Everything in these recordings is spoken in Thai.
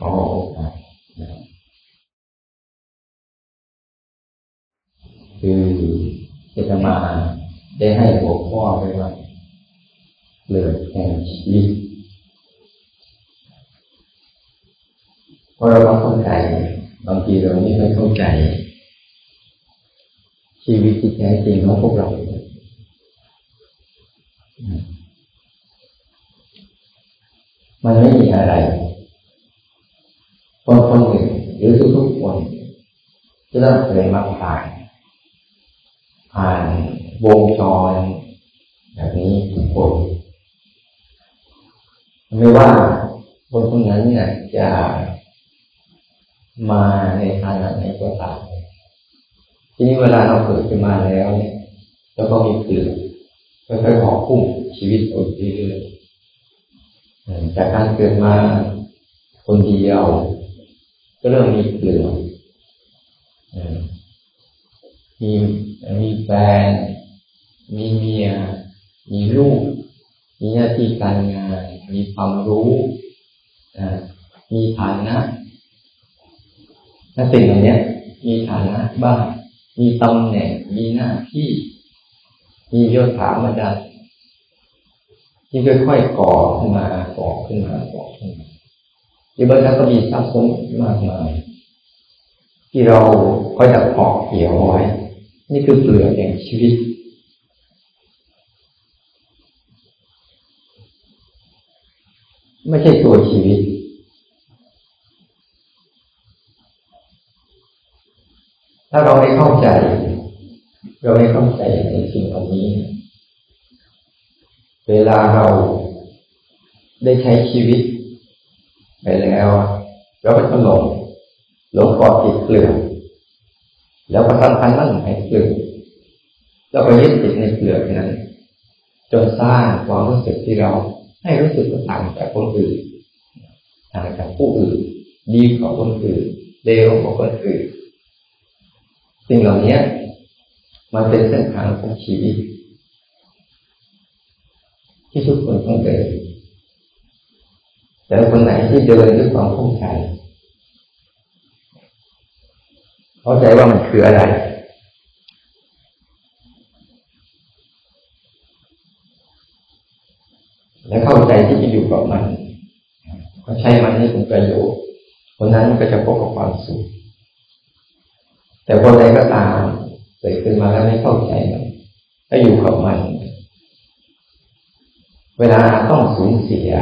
ขอโอกาสคือจะมาได้ให้หัวข้อไปว่าเลือดแห่งชีวิตเพราะเราเข้าใจ บางทีเรานี่ไม่เข้าใจ ชีวิตที่แท้จริงของพวกเรามันไม่มีอะไร จะต้องเคยมาผ่านผ่านวงจรแบบนี้ทุกคนไม่ว่าคนคนนั้นเนี่ยจะมาในฐานะไหนก็ตามทีนี้เวลาเราเกิดขึ้นมาแล้วเนี่ยแล้วก็มีเกลือค่อยๆหอพุ่งชีวิตอดเรื่อยๆจากการเกิดมาคนเดียว ก็เริ่มมีเกลือ มีมีแฟน มีเมีย มีลูก มีหน้าที่การงาน มีความรู้มีฐานะถ้าสิ่งเหล่านี้มีฐานะบ้าง มีตำแหน่ง มีหน้าที่ มียศถาบรรดาที่ค่อยๆก่อขึ้นมาก่อขึ้นมาก่อขึ้นมาที่บางครั้งก็มีทรัพย์สมมากมาย ที่เราค่อยจะเพาะเกี่ยวไว้ นี่คือเปลือกแห่งชีวิต ไม่ใช่ตัวชีวิต ถ้าเราไม่เข้าใจ เราไม่เข้าใจในสิ่งเหล่านี้ เวลาเราได้ใช้ชีวิต ไปแล้ว เราก็จะหลง หลงกอดติดเกลือแล้วก็สำคัญมั่นหมายเปลือกแล้วก็ยึดติดในเปลือกนั้น จนสร้างความรู้สึกที่เราให้รู้สึกต่างจากคนอื่นต่างจากผู้อื่น ดีกว่าคนอื่นเลวกว่าคนอื่นสิ่งเหล่านี้มันเป็นเส้นทางของชีวิตที่ทุกคนต้องเดินแต่คนไหนที่เดินด้วยความเข้าใจ เข้าใจว่ามันคืออะไร และเข้าใจที่จะอยู่กับมัน ก็ใช้มันให้เป็นประโยชน์คนนั้นก็จะพบกับความสุขแต่คนใดก็ตามเกิดขึ้นมาแล้วไม่เข้าใจมันก็อยู่กับมัน เวลาต้องสูญเสีย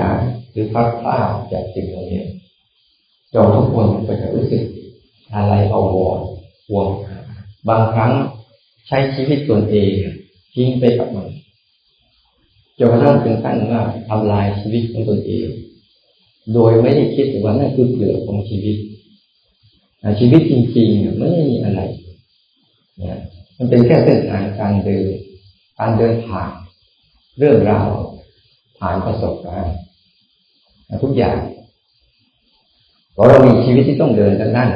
หรือพัดพลาดจากสิ่งเหล่านี้เราทุกคนก็จะรู้สึก อะไรเอาวอนห่วงบางครั้งใช้ชีวิตตนเองทิ้งไปกับมันจนกระทั่งถึงขั้นว่าทำลายชีวิตของตนเอง โดยไม่ได้คิดว่านั่นคือเปลือกของชีวิตชีวิตจริงๆไม่มีอะไรเนี่ยมันเป็นแค่เส้นทางการเดินการเดินผ่านเรื่องราวผ่านประสบการณ์ทุกอย่างเพราะเรามีชีวิตที่ต้องเดินทางนั้น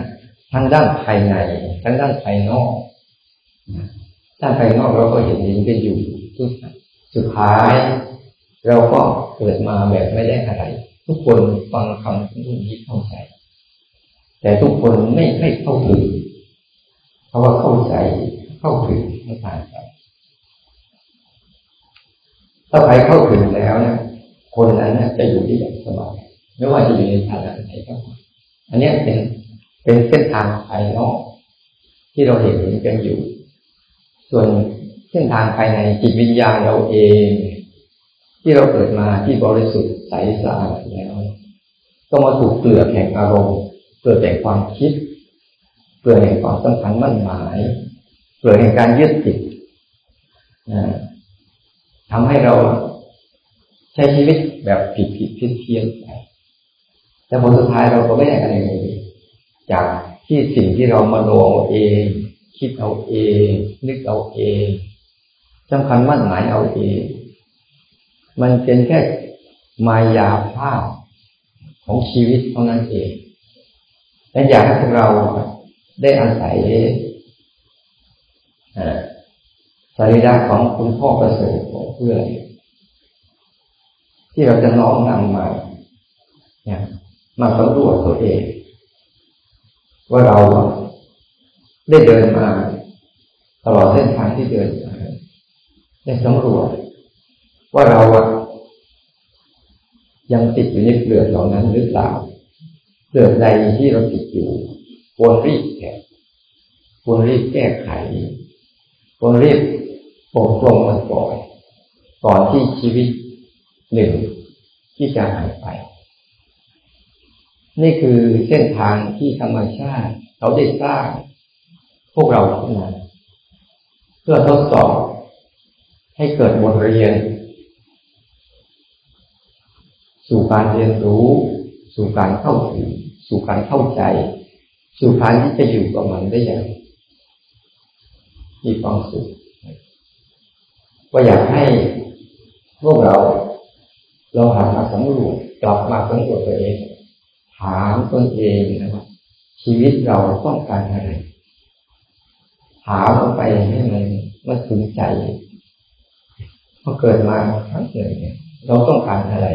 ทั้งด้านภายใน ทั้งด้านภายนอกด้านภายนอกเราก็เห็นยินกันอยู่ทุกสุดท้าย เราก็เกิดมาแบบไม่ได้อะไร ทุกคนฟังคำที่นี้เข้าใจ แต่ทุกคนไม่ไม่เข้าถึงเพราะว่าเข้าใจเข้าถึงไม่ต่างกันถ้าใครเข้าถึงแล้วเนี่ยคนนั้นจะอยู่ได้อย่างสบายไม่ว่าจะอยู่ในฐานะไหนก็ตามอันนี้เป็น เป็นเส้นทางภายนอก ที่เราเห็นกันอยู่ ส่วนเส้นทางภายในจิตวิญญาณเราเอง ที่เราเกิดมาที่บริสุทธิ์ใสสะอาดแล้วก็มาถูกเปลือแห่งอารมณ์เปลือแห่งความคิดเปลือแห่งความสำคัญมั่นหมายเปลือแห่งการยึดติดทำให้เราใช้ชีวิตแบบผิดผิดเพี้ยนเพี้ยนไปแต่ผลสุดท้ายเราก็ไม่ได้อะไรเลย จากที่สิ่งที่เรามาโนเอาเอง คิดเอาเอง นึกเอาเองสำคัญมั่นหมายเอาเอง มันเป็นแค่มายาภาพของชีวิตเท่านั้นเองและอยากให้พวกเราได้อาศัยสรีระของคุณพ่อประเสริฐของเพื่อที่เราจะน้อมนำมาเนี่ยมาสำรวจตัวเอง ว่าเราได้เดินมาตลอดเส้นทางที่เดินมาได้สำรวจว่าเรายังติดอยู่ในเปลือกเหล่านั้นหรือเปล่าเปลือกใดที่เราติดอยู่ควรรีบแก้ควรรีบแก้ไขควรรีบปกป้องมันก่อนก่อนที่ชีวิตหนึ่งที่จะหายไป นี่คือเส้นทางที่ธรรมชาติเขาได้สร้างพวกเราขึ้นมาเพื่อทดสอบให้เกิดบทเรียน สู่การเรียนรู้ สู่การเข้าถึงสู่การเข้าใจ สู่การที่จะอยู่กับมันได้อย่างมีความสุขว่าอยากให้พวกเราเราหามาสำรวจกลับมาสำรวจตัวเอง ถามตนเองนะครับชีวิตเราต้องการอะไร ถามลงไปให้มันมันถึงใจพอเกิดมาครั้งหนึ่งเนี่ย เราต้องการอะไร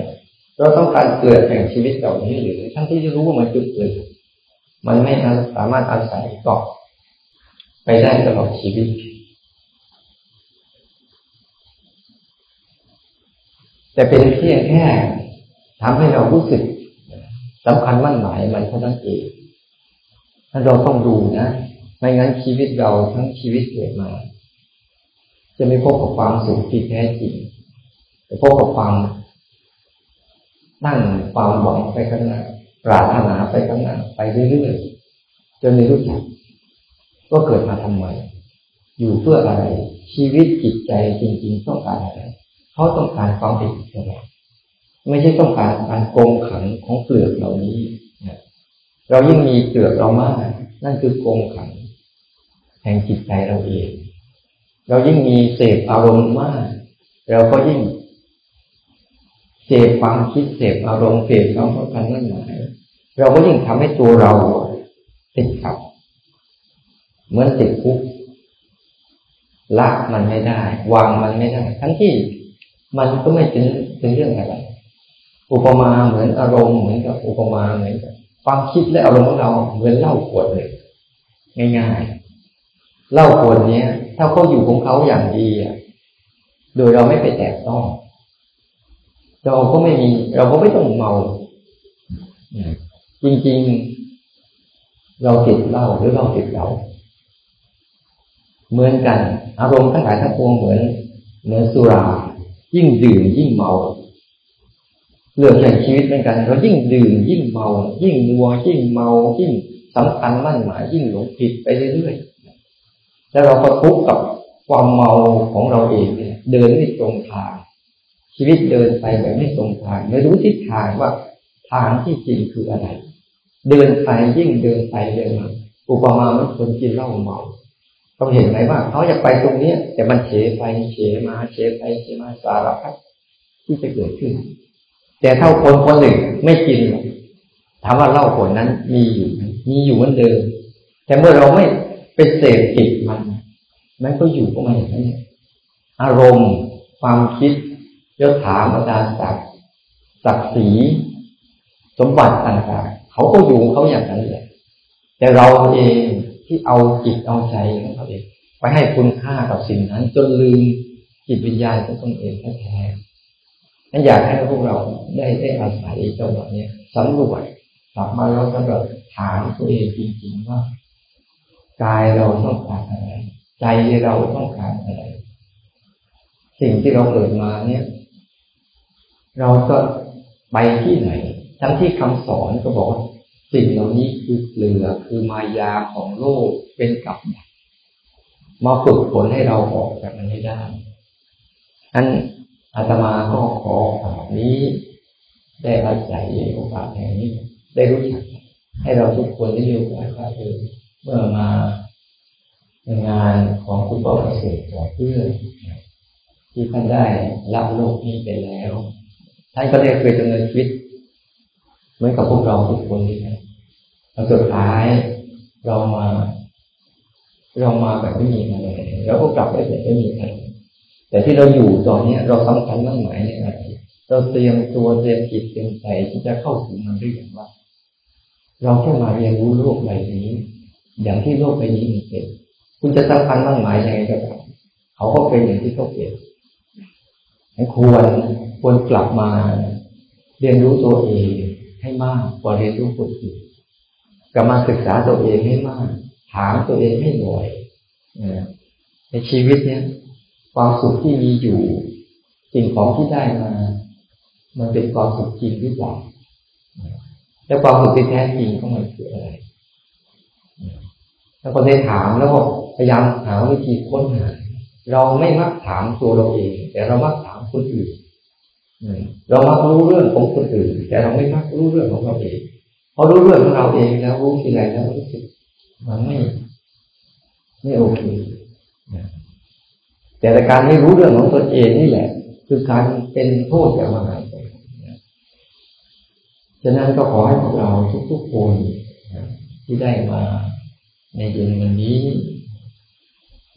เราต้องการเกิดแห่งชีวิตเหล่านี้หรือ ทั้งที่จะรู้ว่ามันจุดเกิดมันไม่สามารถอาศัยเกาะไปได้ตลอดชีวิต แต่เป็นเพียงแค่ทำให้เรารู้สึก สำคัญมั่นหมายมันเท่านั้นเองถ้าเราต้องดูนะ ไม่งั้นชีวิตเราทั้งชีวิตเกิดมา จะไม่พบกับความสุขที่แท้จริงจะพบกับความนั่งความหวังไปข้างหน้าปรารถนาไปข้างหน้าไปเรื่อยๆจนไม่รู้จักก็เกิดมาทำไมอยู่เพื่ออะไร ชีวิตจิตใจจริง ๆ ต้องการอะไร เขาต้องการความเป็นอิสระ ไม่ใช่ต้องการการโกงขังของเปลือกเหล่านี้เรายิ่งมีเปลือกเรามาก นั่นคือโกงขัง แห่งจิตใจเราเอง เรายิ่งมีเสพอารมณ์มาก เราก็ยิ่งเสพความคิดเสพอารมณ์เสพความต้องการนั่นหมายเราก็ยิ่งทำให้ตัวเราติดกับ เหมือนติดคุกละมันไม่ได้ วางมันไม่ได้ ทั้งที่มันก็ไม่เป็นเป็นเรื่องอะไร อุปมาเหมือนอารมณ์เหมือนกับอุปมาเหมือนกับความคิดและอารมณ์ของเราเหมือนเหล้าขวดเลยง่ายๆเหล้าขวดเนี้ย ถ้าเขาอยู่ของเขาอย่างดีอะโดยเราไม่ไปแตะต้อง เราก็ไม่มีเราก็ไม่ต้องเมาจริงๆ เราติดเหล้าหรือเราติดเหล้าเหมือนกัน อารมณ์ทั้งหลายทั้งปวงเหมือนเหมือนสุรา ยิ่งดื่มยิ่งเมา เรื่องแห่งชีวิตเหมือนกันเรายิ่งดื่มยิ่งเมา ยิ่งมัวยิ่งเมายิ่งสำคัญมั่นหมายยิ่งหลงผิดไปเรื่อยๆแล้วเราก็ทุกข์กับความเมาของเราเองเนี่ยเดินไม่ตรงทาง ชีวิตเดินไปแบบไม่ตรงทางไม่รู้ทิศทางว่าทางที่จริงคืออะไร เดินไปยิ่งเดินไปเดินมาอุปมาเหมือนคนกินเหล้าเมาเขาเห็นไหมว่าเขาอยากไปตรงเนี้ย แต่มันเฉไปเฉมาเฉไปเฉมาสารพัดที่จะเกิดขึ้น แต่ถ้าคนคนหนึ่งไม่กินถามว่าเหล้าผลนั้นมีอยู่มีอยู่เหมือนเดิม แต่เมื่อเราไม่ไปเสพติดมัน มันก็อยู่ก็ไม่อย่างนั้นอารมณ์ ความคิดยศถาบรรดาศักดิ์ศักดิ์ศรีสมบัติต่างๆเขาก็อยู่เขาอย่างนั้นแหละแต่เราเองที่เอาจิตเอาใจของเขาเองไปให้คุณค่ากับสิ่งนั้น จนลืมจิตวิญญาณของตนเองแท้ๆ นั้นอยากให้พวกเราได้ได้อาศัยจังหวะนี้สำรวจกลับมาเราสำรวจถามตัวเองจริงๆว่ากายเราต้องการอะไร ใจเราต้องการอะไร สิ่งที่เราเกิดมาเนี่ย เราก็ไปที่ไหน ทั้งที่คำสอนก็บอกว่าสิ่งเหล่านี้คือเปลือกคือมายาของโลกเป็นกับมาฝึกฝนให้เราออกจากมันให้ได้อัน อาตมาก็ขอโอกาสนี้ ได้อาศัยโอกาสแห่งนี้ ได้รู้จักให้เราทุกคนได้มีโอกาสว่าเออเมื่อมาในงานของคุณพ่อเกษตรขอเพื่อนที่ท่านได้รับโลกนี้ไปแล้วท่านก็ได้เคยดำเนินชีวิตเหมือนกับพวกเราทุกคนนี่นะแล้วสุดท้ายเรามา เรามาแบบไม่มีอะไรแล้วก็กลับไปแบบไม่มีอะไร แต่ที่เราอยู่ตอนนี้เราสำคัญมั่นหมายในอะไรเราเตรียมตัวเตรียมจิตเตรียมใจที่จะเข้าถึงมันได้อย่างว่า เราแค่มาเรียนรู้โลกใบนี้ อย่างที่โลกใบนี้มันเป็นคุณจะสำคัญมั่นหมายยังไงก็ตามเขาก็เป็นอย่างที่เขาเป็นควรควรกลับมา เรียนรู้ตัวเองให้มากกว่าเรียนรู้คนอื่นกลับมาศึกษาตัวเองให้มาก ถามตัวเองให้บ่อยในชีวิตเนี้ย ความสุขที่มีอยู่สิ่งของที่ได้มา มันเป็นความสุขจริงหรือเปล่าแล้วความสุขที่แท้จริงก็มันคืออะไรแล้วก็ได้ถามแล้วก็พยายามหาวิธีค้นหาเราไม่มักถามตัวเราเอง แต่เรามักถามคนอื่นเรามักรู้เรื่องของคนอื่น แต่เราไม่มักรู้เรื่องของเราเองพอรู้เรื่องของเราเองแล้วรู้ทีไรแล้วรู้สึกมันไม่ไม่โอเค แต่การไม่รู้เรื่องของตนเองนี่แหละ คือการเป็นโทษอย่างมหาศาลฉะนั้นก็ขอให้พวกเราทุกๆคนที่ได้มาในเย็นวันนี้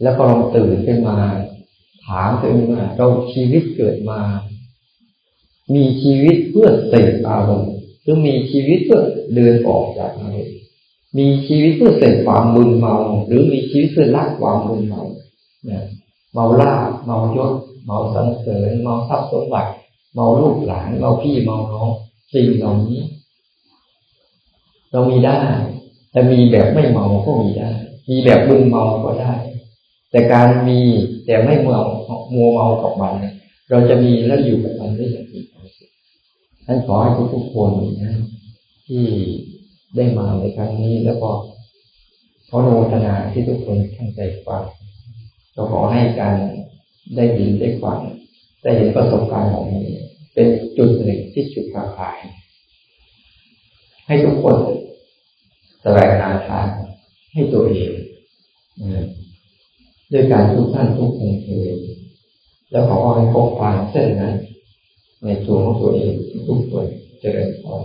แล้วก็ลองตื่นขึ้นมา ถามตัวเองว่าเราชีวิตเกิดมา มีชีวิตเพื่อเสพอารมณ์หรือมีชีวิตเพื่อเดินออกจากอารมณ์มีชีวิตเพื่อเสพความมึนเมา หรือมีชีวิตเพื่อละความมึนเมาเนี่ย เมาล่าเมายศเมาสังเสริญเมาทรัพย์สมบัติเมาลูกหลานเมาพี่เมาน้องสิ่งเหล่านี้ เรามีได้แต่มีแบบไม่เมาก็มีได้ มีแบบมึนเมาก็ได้ แต่การมีแต่ไม่เมามัวเมากับมันเราจะมีแล้วอยู่กับมันได้อย่างมีความสุขท่านขอให้ทุกๆคนนะที่ได้มาในครั้งนี้แล้วก็ขอโนทนาที่ทุกคนตั้งใจฟัง ก็ขอให้การได้ยินได้ฟังได้เห็นประสบการณ์เหล่านี้ เป็นจุดหนึ่งที่จุดประกาย ให้ทุกคนแสวงหาทางให้ตัวเองด้วยการทุกท่านทุกคนเองแล้วขอให้พบความเส้นนั้นในตัวของตัวเองทุกคนเจริญพร